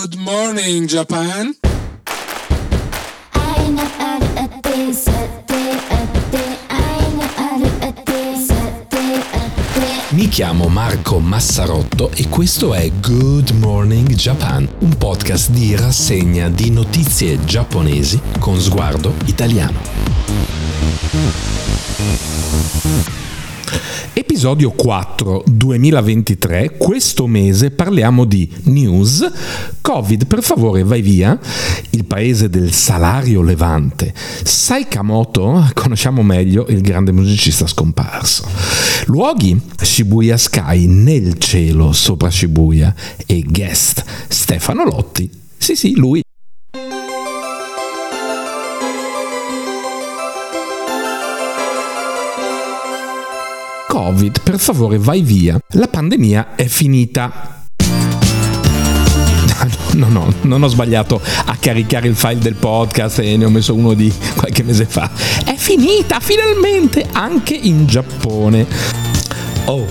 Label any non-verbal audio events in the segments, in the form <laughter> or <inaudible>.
Good morning, Japan. Mi chiamo Marco Massarotto e questo è Good Morning Japan, un podcast di rassegna di notizie giapponesi con sguardo italiano. Episodio 4 2023, questo mese parliamo di news, Covid per favore vai via, il paese del salario levante, Saikamoto, conosciamo meglio il grande musicista scomparso, luoghi Shibuya Sky nel cielo sopra Shibuya. E guest Stefano Lotti, sì sì lui Covid, per favore vai via. La pandemia è finita. <laughs> No, no, non ho sbagliato a caricare il file del podcast e ne ho messo uno di qualche mese fa. È finita finalmente anche in Giappone. Oh,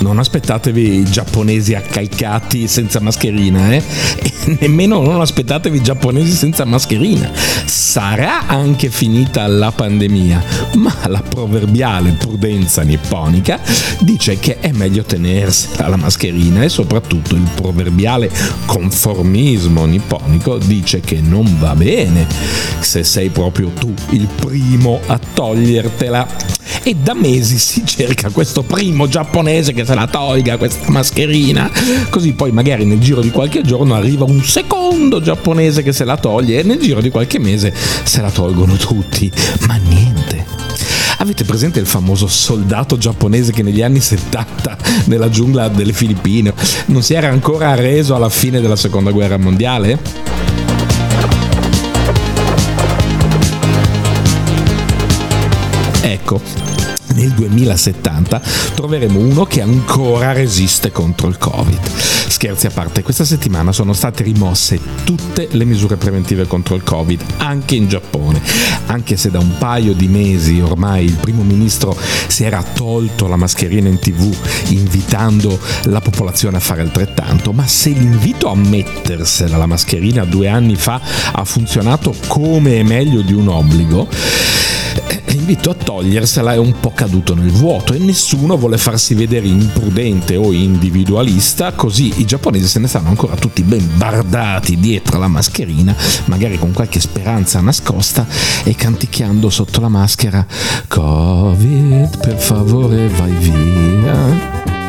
non aspettatevi i giapponesi accalcati senza mascherina, eh? E <laughs> nemmeno non aspettatevi i giapponesi senza mascherina. Sarà anche finita la pandemia, ma la proverbiale prudenza nipponica dice che è meglio tenersela la mascherina e soprattutto il proverbiale conformismo nipponico dice che non va bene se sei proprio tu il primo a togliertela e da mesi si cerca questo primo giapponese che se la tolga questa mascherina, così poi magari nel giro di qualche giorno arriva un secondo giapponese che se la toglie e nel giro di qualche mese se la tolgono tutti, ma niente. Avete presente il famoso soldato giapponese che negli anni 70 nella giungla delle Filippine non si era ancora arreso alla fine della seconda guerra mondiale? Ecco, nel 2070 troveremo uno che ancora resiste contro il Covid. Scherzi a parte, questa settimana sono state rimosse tutte le misure preventive contro il Covid, anche in Giappone, anche se da un paio di mesi ormai il primo ministro si era tolto la mascherina in tv invitando la popolazione a fare altrettanto, ma se l'invito a mettersela la mascherina due anni fa ha funzionato come e meglio di un obbligo, l'invito a togliersela è un po' caduto nel vuoto e nessuno vuole farsi vedere imprudente o individualista, così i giapponesi se ne stanno ancora tutti ben bardati dietro la mascherina, magari con qualche speranza nascosta e canticchiando sotto la maschera Covid, per favore vai via.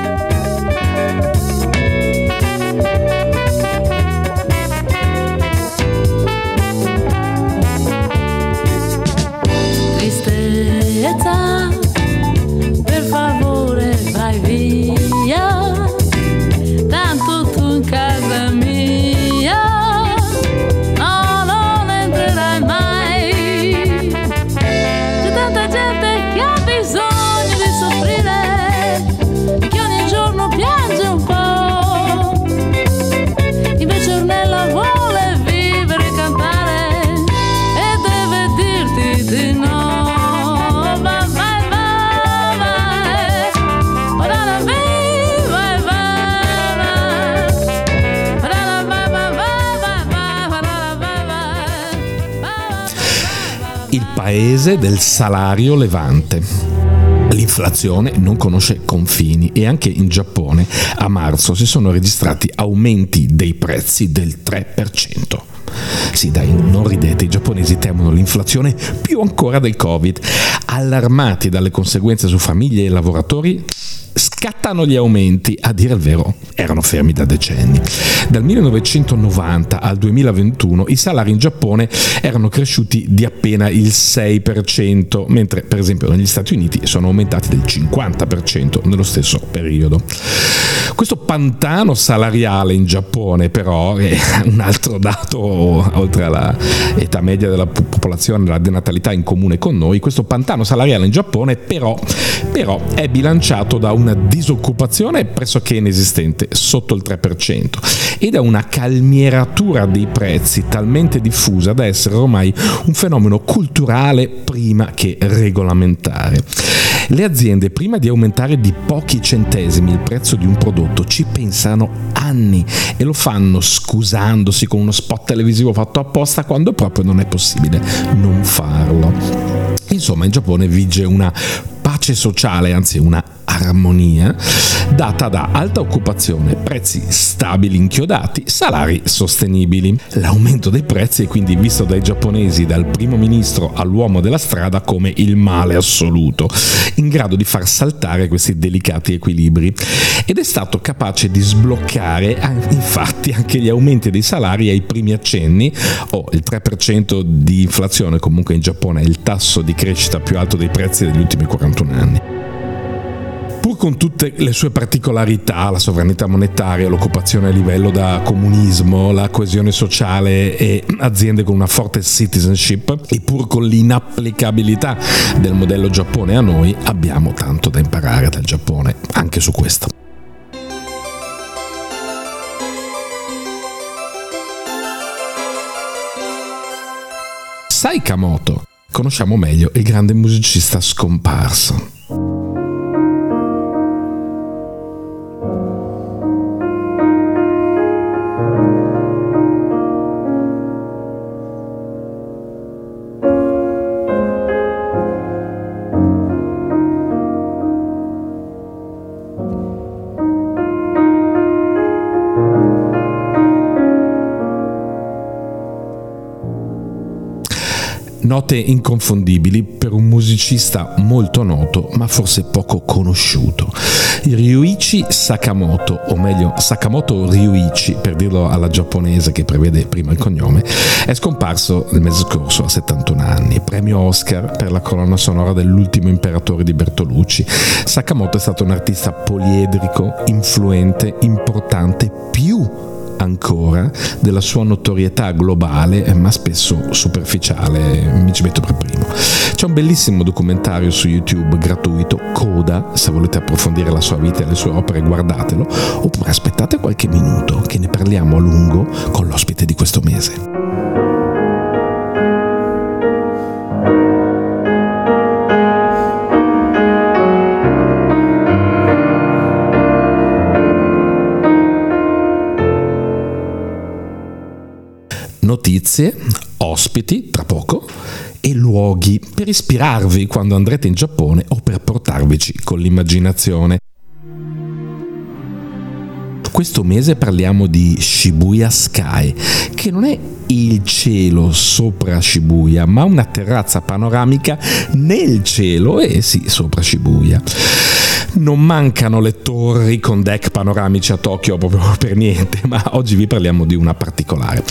Paese del salario levante. L'inflazione non conosce confini e anche in Giappone a marzo si sono registrati aumenti dei prezzi del 3%. Sì, dai, non ridete, i giapponesi temono l'inflazione più ancora del Covid. Allarmati dalle conseguenze su famiglie e lavoratori, scattano gli aumenti, a dire il vero erano fermi da decenni. Dal 1990 al 2021 i salari in Giappone erano cresciuti di appena il 6%, mentre per esempio negli Stati Uniti sono aumentati del 50% nello stesso periodo. Questo pantano salariale in Giappone però è un altro dato oltre all'età media della popolazione, la denatalità in comune con noi, questo pantano salariale in Giappone però, però è bilanciato da una disoccupazione pressoché inesistente, sotto il 3%, e da una calmieratura dei prezzi talmente diffusa da essere ormai un fenomeno culturale prima che regolamentare. Le aziende prima di aumentare di pochi centesimi il prezzo di un prodotto ci pensano anni e lo fanno scusandosi con uno spot televisivo fatto apposta quando proprio non è possibile non farlo. Insomma, in Giappone vige una pace sociale, anzi una armonia, data da alta occupazione, prezzi stabili inchiodati, salari sostenibili. L'aumento dei prezzi è quindi visto dai giapponesi, dal primo ministro all'uomo della strada, come il male assoluto, in grado di far saltare questi delicati equilibri. Ed è stato capace di sbloccare infatti anche gli aumenti dei salari ai primi accenni, o oh, il 3% di inflazione comunque in Giappone è il tasso di crescita più alto dei prezzi degli ultimi 41 anni. Pur con tutte le sue particolarità, la sovranità monetaria, l'occupazione a livello da comunismo, la coesione sociale e aziende con una forte citizenship, e pur con l'inapplicabilità del modello Giappone a noi, abbiamo tanto da imparare dal Giappone anche su questo. Saikamoto. Conosciamo meglio il grande musicista scomparso. Note inconfondibili per un musicista molto noto ma forse poco conosciuto. Ryuichi Sakamoto, o meglio Sakamoto Ryuichi per dirlo alla giapponese che prevede prima il cognome, è scomparso nel mese scorso a 71 anni, premio Oscar per la colonna sonora dell'ultimo imperatore di Bertolucci. Sakamoto è stato un artista poliedrico, influente, importante, più ancora della sua notorietà globale, eh, ma spesso superficiale, mi ci metto per primo. C'è un bellissimo documentario su YouTube gratuito, Coda, se volete approfondire la sua vita e le sue opere guardatelo, oppure aspettate qualche minuto che ne parliamo a lungo con l'ospite di questo mese. Notizie, ospiti tra poco e luoghi per ispirarvi quando andrete in Giappone o per portarvici con l'immaginazione. Questo mese parliamo di Shibuya Sky, che non è il cielo sopra Shibuya, ma una terrazza panoramica nel cielo e eh sì, sopra Shibuya. Non mancano le torri con deck panoramici a Tokyo proprio <laughs> per niente, ma oggi vi parliamo di una particolare.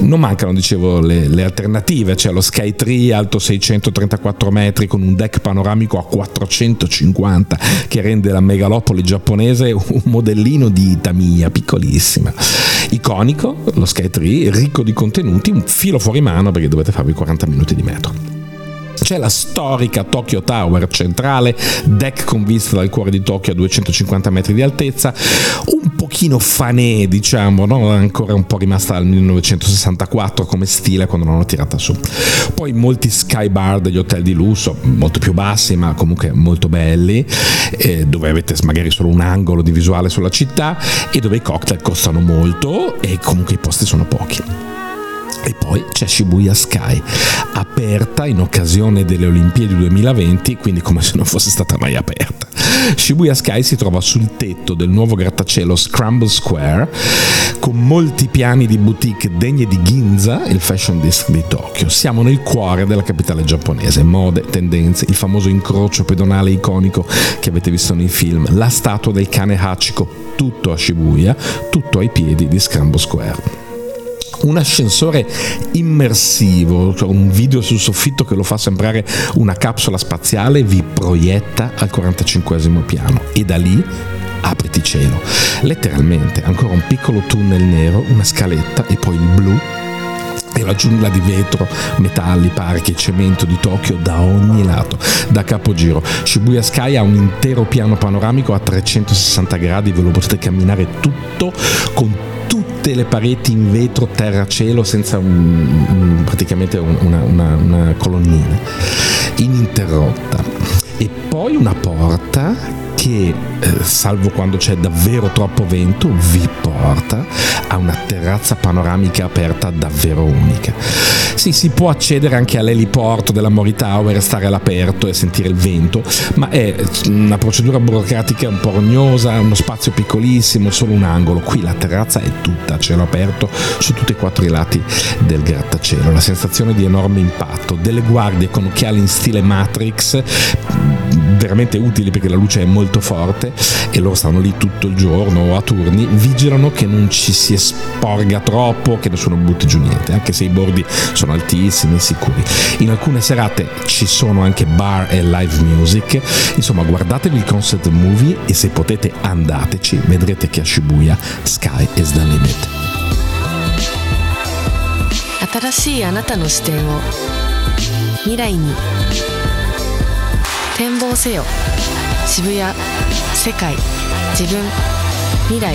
Non mancano, dicevo, le, le alternative, c'è lo Sky Tree alto 634 metri con un deck panoramico a 450 che rende la megalopoli giapponese un modellino di Tamiya piccolissima. Iconico, lo Sky Tree, ricco di contenuti, un filo fuori mano perché dovete farvi 40 minuti di metro. C'è la storica Tokyo Tower centrale, deck con vista dal cuore di Tokyo a 250 metri di altezza, un pochino fanè diciamo, no? ancora un po' rimasta dal 1964 come stile quando l'hanno tirata su. Poi molti sky bar degli hotel di lusso, molto più bassi ma comunque molto belli, eh, dove avete magari solo un angolo di visuale sulla città e dove i cocktail costano molto e comunque i posti sono pochi. E poi c'è Shibuya Sky, aperta in occasione delle Olimpiadi 2020, quindi come se non fosse stata mai aperta. Shibuya Sky si trova sul tetto del nuovo grattacielo Scramble Square, con molti piani di boutique degne di Ginza, il fashion disk di Tokyo. Siamo nel cuore della capitale giapponese, mode, tendenze, il famoso incrocio pedonale iconico che avete visto nei film, la statua del cane Hachiko, tutto a Shibuya, tutto ai piedi di Scramble Square un ascensore immersivo, cioè un video sul soffitto che lo fa sembrare una capsula spaziale, vi proietta al 45 piano e da lì apriti cielo. Letteralmente, ancora un piccolo tunnel nero, una scaletta e poi il blu e la giungla di vetro, metalli, parchi e cemento di Tokyo da ogni lato, da capogiro. Shibuya Sky ha un intero piano panoramico a 360 gradi, ve lo potete camminare tutto con tutte le pareti in vetro, terra, cielo, senza un, un, praticamente una, una, una colonnina, ininterrotta. e poi una porta che, eh, salvo quando c'è davvero troppo vento, vi porta a una terrazza panoramica aperta davvero unica. Sì, si può accedere anche all'eliporto della Mori Tower stare all'aperto e sentire il vento, ma è una procedura burocratica un po' rognosa, uno spazio piccolissimo, solo un angolo. Qui la terrazza è tutta a cielo aperto su tutti e quattro i lati del grattacielo. La sensazione di enorme impatto, delle guardie con occhiali in stile Matrix, veramente utili perché la luce è molto molto forte e loro stanno lì tutto il giorno a turni, vigilano che non ci si esporga troppo, che nessuno butti giù niente, anche se i bordi sono altissimi e sicuri. In alcune serate ci sono anche bar e live music, insomma guardatevi il concept movie e se potete andateci, vedrete che a Shibuya sky is the limit. 新しいあなたの視点を未来に 展望せよ。渋谷世界自分未来。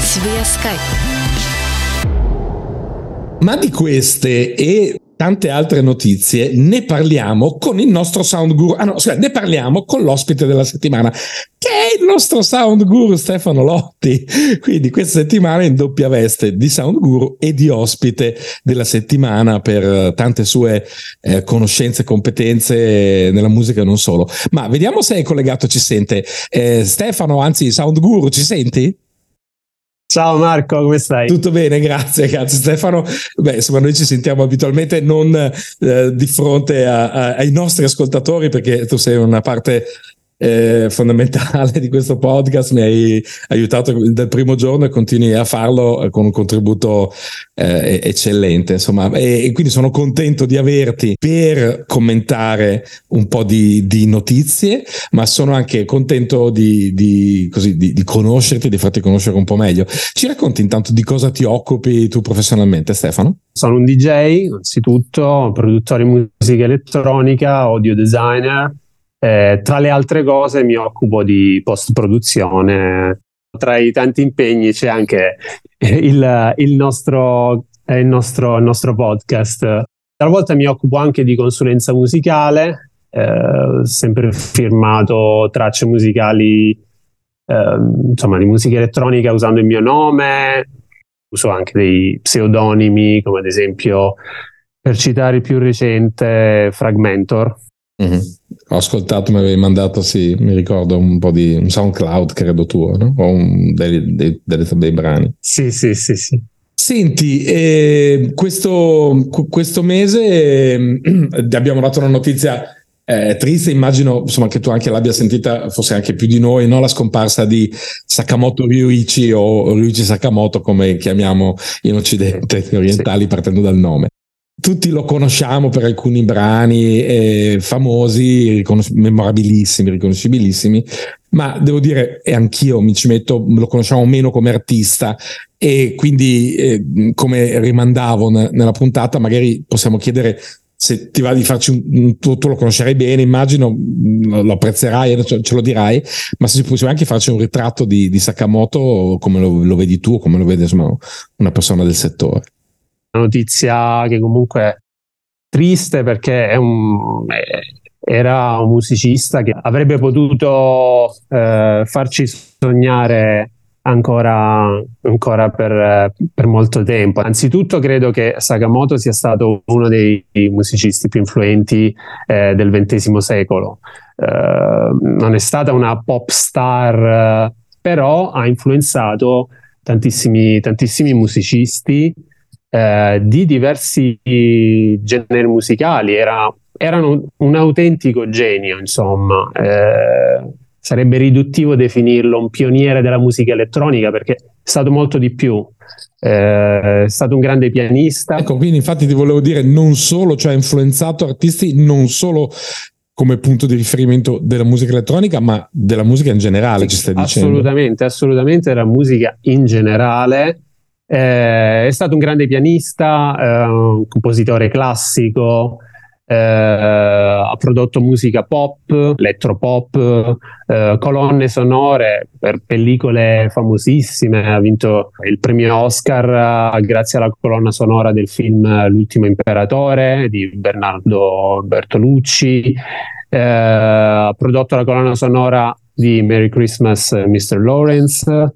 渋谷スカイ。Ma di queste e tante altre notizie, ne parliamo con il nostro sound guru. Ah no, scusa, ne parliamo con l'ospite della settimana, che è il nostro sound guru Stefano Lotti. Quindi questa settimana in doppia veste di sound guru e di ospite della settimana per eh, tante sue eh, conoscenze e competenze nella musica e non solo. Ma vediamo se è collegato, ci sente. Eh, Stefano, anzi sound guru, ci senti? Ciao Marco, come stai? Tutto bene, grazie, grazie Stefano. Beh, insomma, noi ci sentiamo abitualmente non eh, di fronte a, a, ai nostri ascoltatori perché tu sei una parte eh, fondamentale di questo podcast, mi hai aiutato dal primo giorno e continui a farlo con un contributo eh, eccellente. Insomma, e, e, quindi sono contento di averti per commentare un po' di, di notizie, ma sono anche contento di, di, così, di, di conoscerti, di farti conoscere un po' meglio. Ci racconti intanto di cosa ti occupi tu professionalmente, Stefano? Sono un DJ, innanzitutto, produttore di musica elettronica, audio designer eh, tra le altre cose mi occupo di post-produzione. Tra i tanti impegni c'è anche il, il, nostro, il, nostro, il nostro, podcast. Talvolta mi occupo anche di consulenza musicale, eh, sempre firmato tracce musicali, eh, insomma, di musica elettronica usando il mio nome. Uso anche dei pseudonimi, come ad esempio, per citare il più recente, Fragmentor Mm-hmm. Ho ascoltato, mi avevi mandato, sì, mi ricordo un po' di un SoundCloud, credo tuo, no? O un, dei, dei, dei, dei, brani. Sì, sì, sì, sì. Senti, eh, questo, questo, mese eh, <clears throat> abbiamo dato una notizia eh, triste, immagino insomma, che tu anche l'abbia sentita, forse anche più di noi, no? la scomparsa di Sakamoto Ryuichi o Ryuichi Sakamoto, come chiamiamo in Occidente, orientali, sì. partendo dal nome tutti lo conosciamo per alcuni brani eh, famosi, riconos- memorabilissimi, riconoscibilissimi, ma devo dire, e anch'io mi ci metto, lo conosciamo meno come artista e quindi eh, come rimandavo n- nella puntata, magari possiamo chiedere se ti va di farci un, un tu, tu, lo conoscerai bene, immagino, lo, lo apprezzerai, ce, ce, lo dirai, ma se si può anche farci un ritratto di, di Sakamoto come lo, lo, vedi tu, come lo vede insomma, una persona del settore notizia che comunque è triste perché un, era un musicista che avrebbe potuto eh, farci sognare ancora, ancora per, per, molto tempo. Anzitutto credo che Sakamoto sia stato uno dei musicisti più influenti eh, del XX secolo. Eh, non è stata una pop star, però ha influenzato tantissimi, tantissimi musicisti eh, di diversi generi musicali, era, erano un autentico genio, insomma. Eh, sarebbe riduttivo definirlo un pioniere della musica elettronica perché è stato molto di più. Eh, è stato un grande pianista. Ecco, quindi infatti ti volevo dire non solo, cioè ha influenzato artisti non solo come punto di riferimento della musica elettronica, ma della musica in generale, ci stai dicendo? Assolutamente, assolutamente della musica in generale. Eh, è stato un grande pianista, eh, un compositore classico, eh, ha prodotto musica pop, elettropop, eh, colonne sonore per pellicole famosissime, ha vinto il premio Oscar eh, grazie alla colonna sonora del film L'ultimo imperatore di Bernardo Bertolucci, eh, ha prodotto la colonna sonora di Merry Christmas Mr. Lawrence,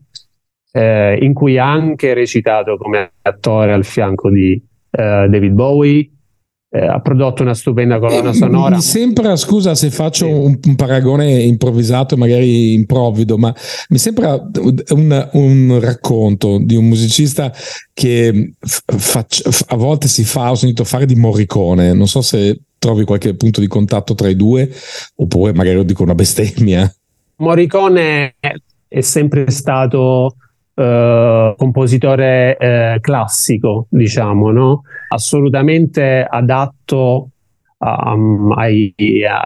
eh, in cui ha anche recitato come attore al fianco di eh, David Bowie eh, ha prodotto una stupenda colonna eh, sonora. Mi sembra, scusa se faccio sì. un, un, paragone improvvisato, magari improvvido, ma mi sembra un, un racconto di un musicista che fa, a volte si fa, ho sentito fare di Morricone, non so se trovi qualche punto di contatto tra i due, oppure magari lo dico una bestemmia. Morricone è sempre stato Uh, compositore uh, classico, diciamo, no? assolutamente adatto um, ai,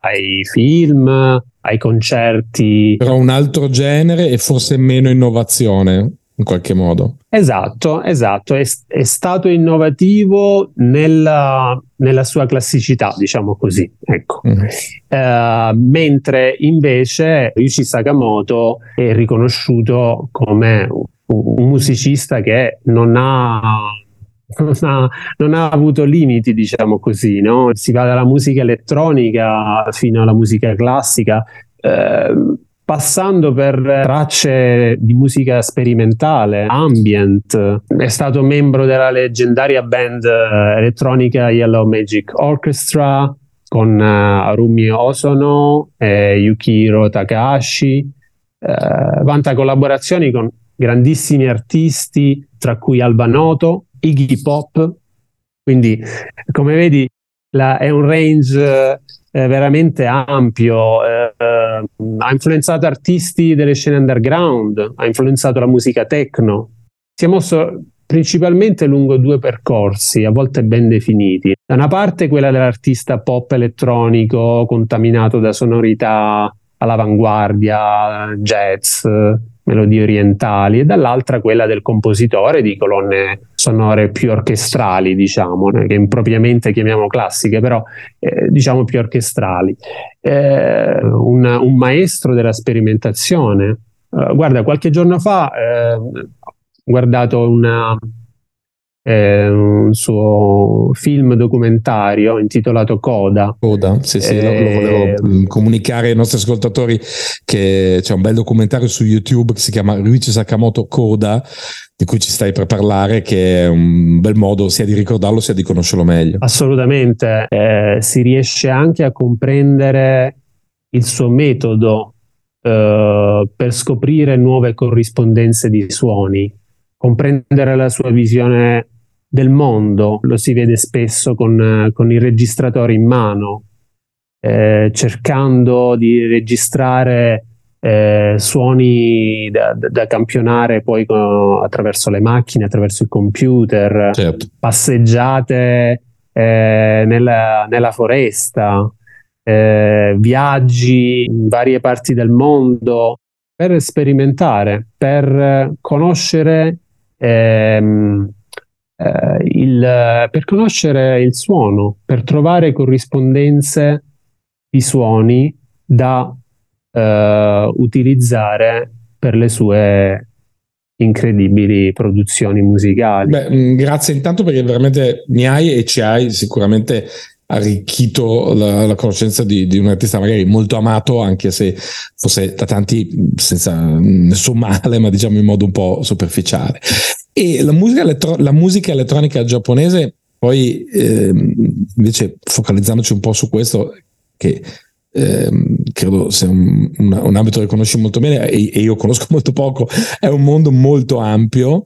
ai, film, ai concerti. Però un altro genere e forse meno innovazione in qualche modo. Esatto, esatto, è, è stato innovativo nella, nella, sua classicità, diciamo così, ecco. Mm. Uh, mentre invece Yuichi Sakamoto è riconosciuto come un musicista che non ha, non ha, non ha avuto limiti, diciamo così, no? Si va dalla musica elettronica fino alla musica classica. Eh, passando per tracce di musica sperimentale, ambient, è stato membro della leggendaria band eh, elettronica Yellow Magic Orchestra con Arumi Osono e Yukiro Takahashi. Uh, vanta collaborazioni con grandissimi artisti, tra cui Alba Noto, Iggy Pop. Quindi, come vedi, la, è un range eh, veramente ampio. Eh, ha influenzato artisti delle scene underground, ha influenzato la musica techno. Si è mosso principalmente lungo due percorsi, a volte ben definiti. Da una parte quella dell'artista pop elettronico contaminato da sonorità all'avanguardia, jazz, melodie orientali, e dall'altra quella del compositore di colonne sonore più orchestrali, diciamo, che impropriamente chiamiamo classiche, però eh, diciamo più orchestrali. Eh, un, un, maestro della sperimentazione. Uh, guarda, qualche giorno fa eh, ho guardato una, eh, un suo film documentario intitolato Coda. Coda, sì, sì, eh, lo, volevo eh, mm, comunicare ai nostri ascoltatori che c'è un bel documentario su YouTube che si chiama Ryuichi Sakamoto Coda, di cui ci stai per parlare, che è un bel modo sia di ricordarlo sia di conoscerlo meglio. Assolutamente, eh, si riesce anche a comprendere il suo metodo eh, per scoprire nuove corrispondenze di suoni, comprendere la sua visione del mondo, lo si vede spesso con, con i registratori in mano, eh, cercando di registrare eh, suoni da, da, da, campionare poi con, attraverso le macchine, attraverso il computer, certo. passeggiate eh, nella, nella, foresta, eh, viaggi in varie parti del mondo per sperimentare, per conoscere ehm, eh, il, per conoscere il suono, per trovare corrispondenze di suoni da eh, utilizzare per le sue incredibili produzioni musicali. Beh, mm, grazie intanto perché veramente mi hai e ci hai sicuramente arricchito la, la conoscenza di, di, un artista magari molto amato, anche se fosse da tanti senza nessun male, ma diciamo in modo un po' superficiale. E la musica, elettro- la musica elettronica giapponese, poi eh, invece focalizzandoci un po' su questo, che eh, credo sia un, un, un, ambito che conosci molto bene e, e io conosco <laughs> molto poco, è un mondo molto ampio.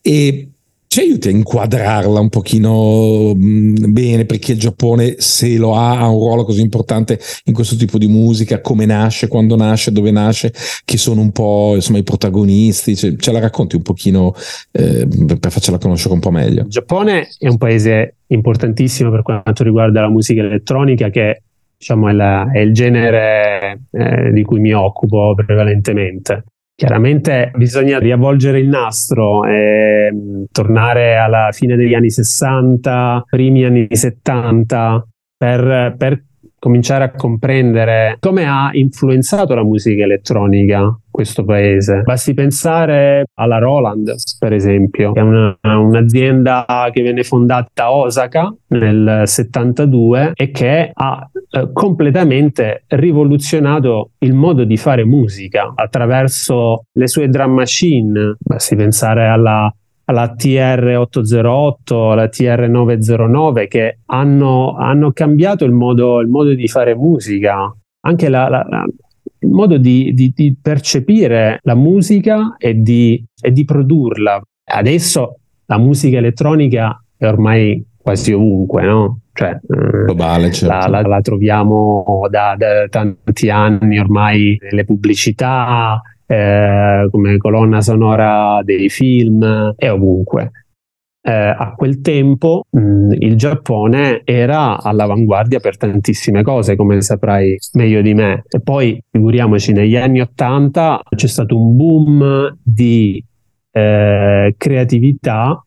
E ci aiuti a inquadrarla un pochino mm, bene perché il Giappone se lo ha ha un ruolo così importante in questo tipo di musica come nasce, quando nasce, dove nasce chi sono un po' insomma i protagonisti ce, ce la racconti un pochino eh, per farcela conoscere un po' meglio. Il Giappone è un paese importantissimo per quanto riguarda la musica elettronica che diciamo è, la, è il genere eh, di cui mi occupo prevalentemente Chiaramente bisogna riavvolgere il nastro e mm, tornare alla fine degli anni 60, primi anni 70 per, per cominciare a comprendere come ha influenzato la musica elettronica questo paese. Basti pensare alla Roland, per esempio, che è una, un'azienda che venne fondata a Osaka nel 72 e che ha eh, completamente rivoluzionato il modo di fare musica attraverso le sue drum machine. Basti pensare alla alla TR808, alla TR909 che hanno, hanno cambiato il modo, il modo, di fare musica, anche la, la, la, il modo di, di, di, percepire la musica e di, e di produrla. Adesso la musica elettronica è ormai quasi ovunque, no? Cioè, eh, Globale, certo. la, la, la, troviamo da, da, tanti anni ormai nelle pubblicità, eh, come colonna sonora dei film e ovunque. Eh, a quel tempo mh, il Giappone era all'avanguardia per tantissime cose, come saprai meglio di me. E poi, figuriamoci, negli anni Ottanta c'è stato un boom di eh, creatività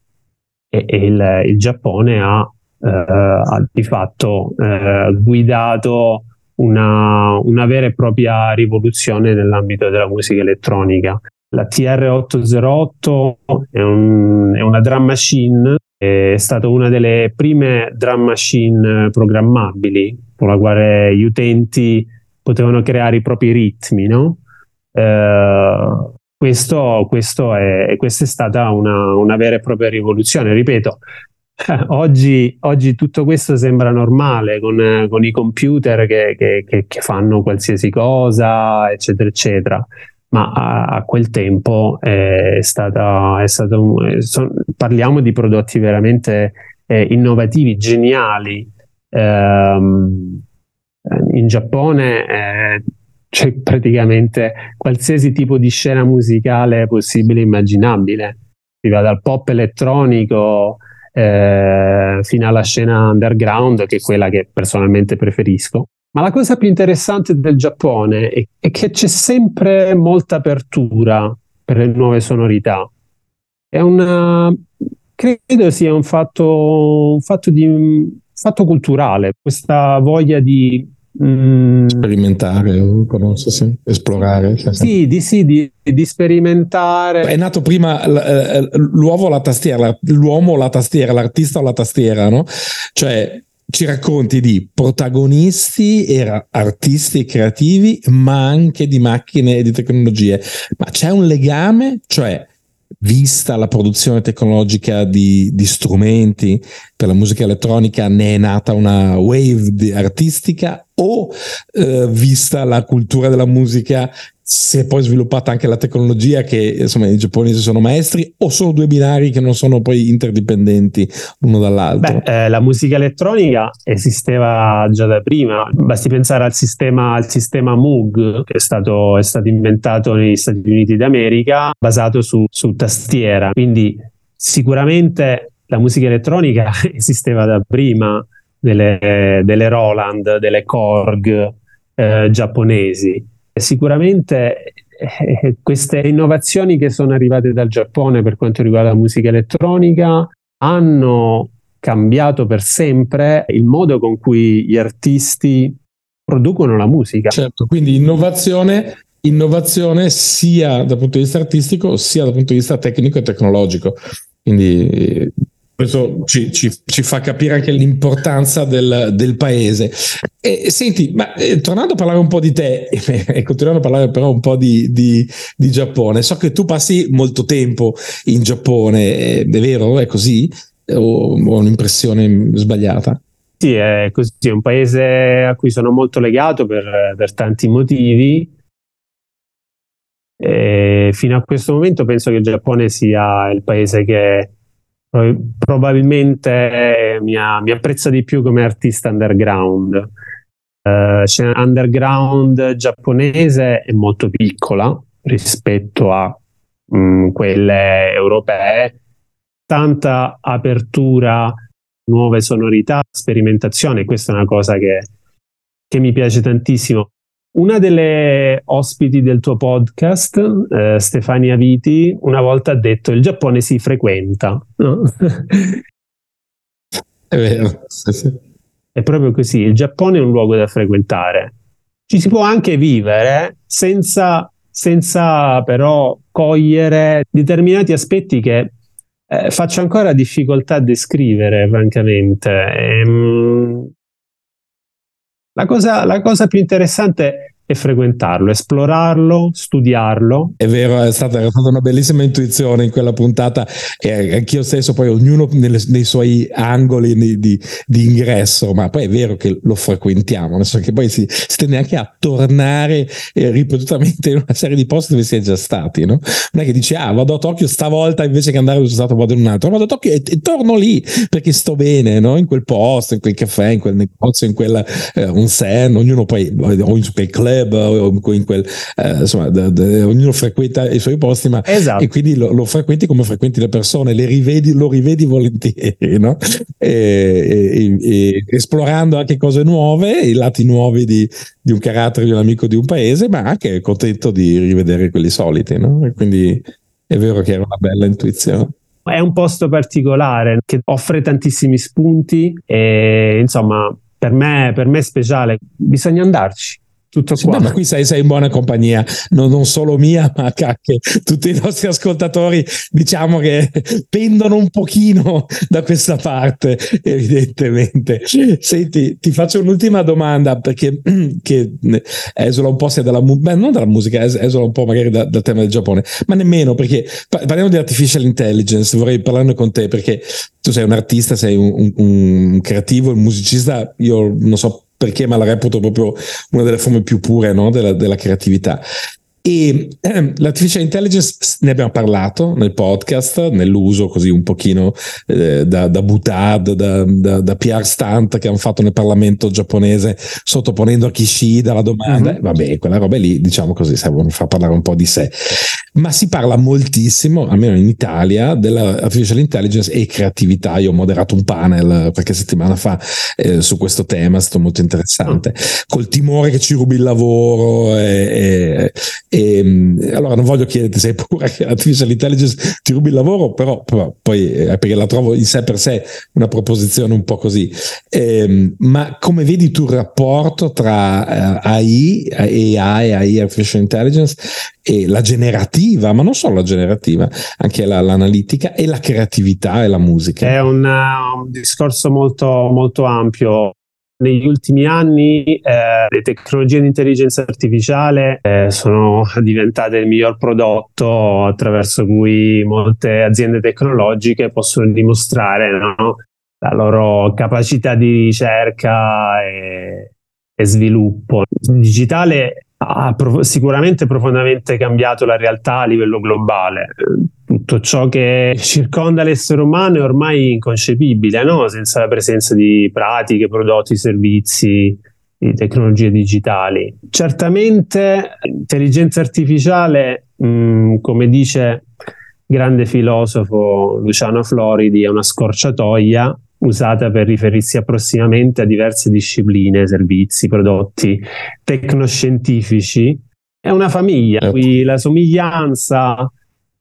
e, e il, il, Giappone ha, eh, ha di fatto eh, guidato una, una vera e propria rivoluzione nell'ambito della musica elettronica. La TR-808 è, un, è, una drum machine, è stata una delle prime drum machine programmabili, con la quale gli utenti potevano creare i propri ritmi. No? Eh, questo, questo è, questa è stata una, una, vera e propria rivoluzione. Ripeto, <laughs> Oggi, oggi, tutto questo sembra normale con, con i computer che, che, che, fanno qualsiasi cosa, eccetera, eccetera. Ma a, a quel tempo è stata, è stato, è, son, parliamo di prodotti veramente eh, innovativi, geniali. Um, in Giappone eh, c'è praticamente qualsiasi tipo di scena musicale possibile e immaginabile. Si va dal pop elettronico eh, fino alla scena underground, che è quella che personalmente preferisco. Ma la cosa più interessante del Giappone è, è che c'è sempre molta apertura per le nuove sonorità. È una, credo sia un fatto, un fatto, di, un fatto culturale, questa voglia di Mm. Sperimentare, conoscersi, esplorare. Cioè, sì, di, sì di, di, sperimentare. È nato prima eh, l'uomo o la tastiera, l'uomo o la tastiera, l'artista o la tastiera, no? Cioè, ci racconti di protagonisti, era artisti creativi, ma anche di macchine e di tecnologie. Ma c'è un legame, cioè vista la produzione tecnologica di, di, strumenti per la musica elettronica, ne è nata una wave artistica o eh, vista la cultura della musica si è poi sviluppata anche la tecnologia che insomma i giapponesi sono maestri o sono due binari che non sono poi interdipendenti l'uno dall'altro? Beh, eh, la musica elettronica esisteva già da prima, basti pensare al sistema, al sistema Moog che è stato, è stato, inventato negli Stati Uniti d'America basato su, su tastiera, quindi sicuramente la musica elettronica <laughs> esisteva da prima delle, delle Roland, delle Korg eh, giapponesi Sicuramente eh, queste innovazioni che sono arrivate dal Giappone per quanto riguarda la musica elettronica hanno cambiato per sempre il modo con cui gli artisti producono la musica. Certo, quindi innovazione, innovazione sia dal punto di vista artistico sia dal punto di vista tecnico e tecnologico. Quindi questo ci, ci, ci, fa capire anche l'importanza del, del paese. E, senti, ma eh, tornando a parlare un po' di te <laughs> e continuando a parlare però un po' di, di, di, Giappone, so che tu passi molto tempo in Giappone, è vero? È così? O ho un'impressione sbagliata? Sì, è così, è un paese a cui sono molto legato per, per tanti motivi. E fino a questo momento penso che il Giappone sia il paese che probabilmente mi, ha, mi, apprezza di più come artista underground. Uh, scena underground giapponese è molto piccola rispetto a mh, mm, quelle europee, tanta apertura, nuove sonorità, sperimentazione, questa è una cosa che, che mi piace tantissimo. Una delle ospiti del tuo podcast, eh, Stefania Viti, una volta ha detto il Giappone si frequenta. No? È vero. È proprio così, il Giappone è un luogo da frequentare. Ci si può anche vivere senza, senza però cogliere determinati aspetti che eh, faccio ancora difficoltà a descrivere, francamente. Ehm, la, cosa, la cosa più interessante e frequentarlo, esplorarlo, studiarlo. È vero, è stata, è stata, una bellissima intuizione in quella puntata e anch'io stesso, poi ognuno nelle, nei suoi angoli di, di, di, ingresso, ma poi è vero che lo frequentiamo, nel senso che poi si, si tende anche a tornare eh, ripetutamente in una serie di posti dove si è già stati, no? Non è che dici, ah, vado a Tokyo stavolta invece che andare dove sono stato vado in un altro, vado a Tokyo e, e torno lì perché sto bene, no? In quel posto, in quel caffè, in quel negozio, in quel eh, onsen, ognuno poi, o in quel club club o in quel eh, insomma da, da, ognuno frequenta i suoi posti ma esatto. e quindi lo, lo, frequenti come frequenti le persone le rivedi lo rivedi volentieri no? e, e, e, esplorando anche cose nuove i lati nuovi di, di, un carattere di un amico di un paese ma anche contento di rivedere quelli soliti no? e quindi è vero che era una bella intuizione è un posto particolare che offre tantissimi spunti e insomma per me, per me è speciale, bisogna andarci tutto qua. Beh, ma qui sei, sei, in buona compagnia, non, non, solo mia, ma anche tutti i nostri ascoltatori, diciamo che pendono un pochino da questa parte, evidentemente. Senti, ti faccio un'ultima domanda perché <clears throat> che esula un po' sia dalla, beh, non dalla musica, esula un po' magari da, dal tema del Giappone, ma nemmeno perché parliamo di artificial intelligence, vorrei parlarne con te perché tu sei un artista, sei un, un, un creativo, un musicista, io non so perché ma la reputo proprio una delle forme più pure no? della, della, creatività. E ehm, l'artificial intelligence ne abbiamo parlato nel podcast, nell'uso così un pochino eh, da, da Butad, da, da, da, PR Stunt che hanno fatto nel Parlamento giapponese sottoponendo a Kishida la domanda. Uh-huh. Vabbè, quella roba lì, diciamo così, servono far parlare un po' di sé ma si parla moltissimo, almeno in Italia, dell'artificial intelligence e creatività. Io ho moderato un panel qualche settimana fa eh, su questo tema, è stato molto interessante, col timore che ci rubi il lavoro. E, e, e mm, allora non voglio chiederti se hai paura che l'artificial intelligence ti rubi il lavoro, però, però poi eh, perché la trovo in sé per sé una proposizione un po' così. Eh, ma come vedi tu il rapporto tra uh, AI, AI, AI, artificial intelligence e la generativa, ma non solo la generativa, anche la, l'analitica e la creatività e la musica. È un, uh, un discorso molto, molto ampio. Negli ultimi anni eh, le tecnologie di intelligenza artificiale eh, sono diventate il miglior prodotto attraverso cui molte aziende tecnologiche possono dimostrare no? la loro capacità di ricerca e, e sviluppo. Il digitale ha prof- sicuramente profondamente cambiato la realtà a livello globale. Tutto ciò che circonda l'essere umano è ormai inconcepibile, no? senza la presenza di pratiche, prodotti, servizi, di tecnologie digitali. Certamente l'intelligenza artificiale, mh, come dice grande filosofo Luciano Floridi, è una scorciatoia usata per riferirsi approssimativamente a diverse discipline, servizi, prodotti tecnoscientifici. È una famiglia, certo. qui la somiglianza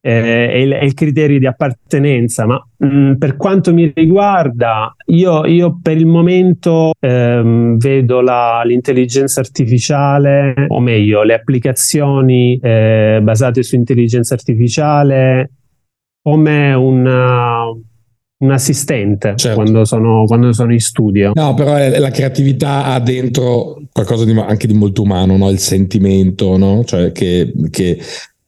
eh, è, il, è, il, criterio di appartenenza, ma mh, mm, per quanto mi riguarda, io, io per il momento ehm, vedo la, l'intelligenza artificiale, o meglio, le applicazioni eh, basate su intelligenza artificiale come una un assistente certo. quando, sono, quando, sono, in studio. No, però la creatività ha dentro qualcosa di, anche di molto umano, no? il sentimento, no? cioè che, che,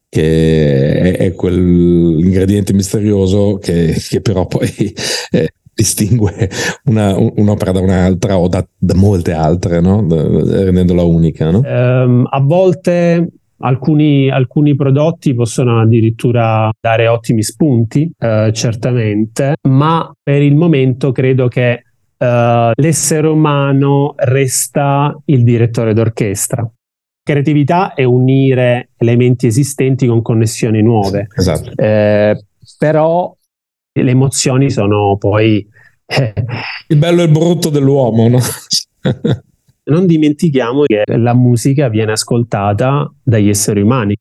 che è, è, quell'ingrediente misterioso che, che però poi <laughs> eh, distingue una, un'opera da un'altra o da, da molte altre, no? da, rendendola unica. Um, a volte Alcuni, alcuni, prodotti possono addirittura dare ottimi spunti, eh, certamente, ma per il momento credo che eh, l'essere umano resta il direttore d'orchestra. Creatività è unire elementi esistenti con connessioni nuove. Esatto. Eh, però le emozioni sono poi... <laughs> il bello e il brutto dell'uomo, no? <laughs> Non dimentichiamo che la musica viene ascoltata dagli esseri umani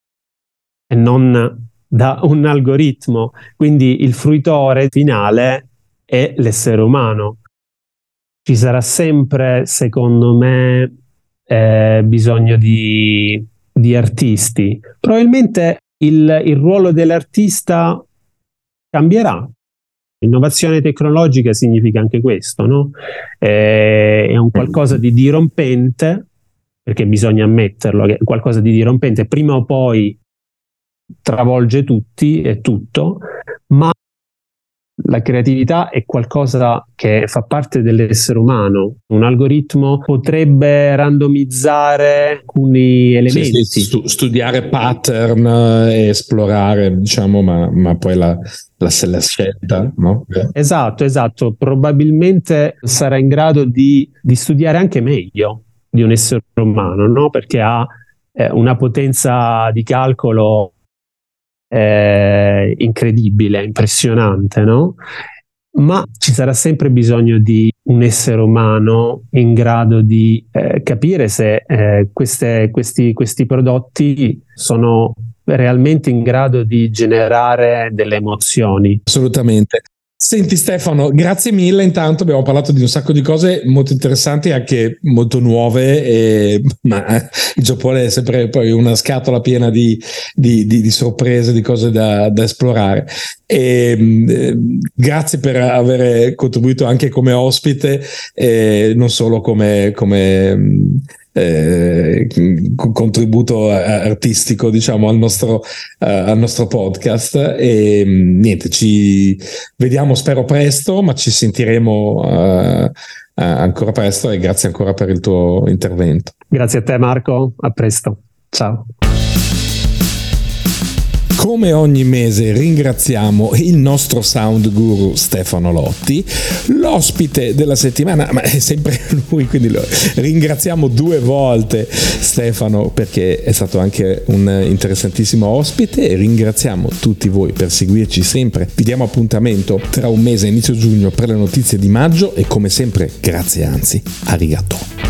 e non da un algoritmo, quindi il fruitore finale è l'essere umano. ci sarà sempre, secondo me, eh, bisogno di, di, artisti. Probabilmente il, il ruolo dell'artista cambierà. Innovazione tecnologica significa anche questo, no? Eh, è un qualcosa di dirompente, perché bisogna ammetterlo, che è qualcosa di dirompente, prima o poi travolge tutti e tutto, la creatività è qualcosa che fa parte dell'essere umano. Un algoritmo potrebbe randomizzare alcuni elementi. Sì, sì, studiare pattern e esplorare, diciamo, ma, ma poi la, la, la scelta, no? Esatto, esatto. Probabilmente sarà in grado di, di studiare anche meglio di un essere umano, no? Perché ha eh, una potenza di calcolo eh, incredibile, impressionante, no? Ma ci sarà sempre bisogno di un essere umano in grado di eh, capire se eh, queste, questi, questi prodotti sono realmente in grado di generare delle emozioni. Assolutamente. Senti Stefano, grazie mille. Intanto abbiamo parlato di un sacco di cose molto interessanti, anche molto nuove, e, ma il Giappone è sempre poi una scatola piena di, di, di, di sorprese, di cose da, da esplorare. E, eh, grazie per aver contribuito anche come ospite, eh, non solo come, come eh, contributo artistico diciamo al nostro, uh, al nostro podcast. E mm, niente ci vediamo spero presto ma ci sentiremo uh, ancora presto e grazie ancora per il tuo intervento. Grazie a te Marco. A presto. Ciao come ogni mese ringraziamo il nostro sound guru Stefano Lotti, l'ospite della settimana, ma è sempre <laughs> lui, quindi lo ringraziamo due volte Stefano perché è stato anche un interessantissimo ospite e ringraziamo tutti voi per seguirci sempre. Vi diamo appuntamento tra un mese, inizio giugno, per le notizie di maggio e come sempre grazie anzi, arigato.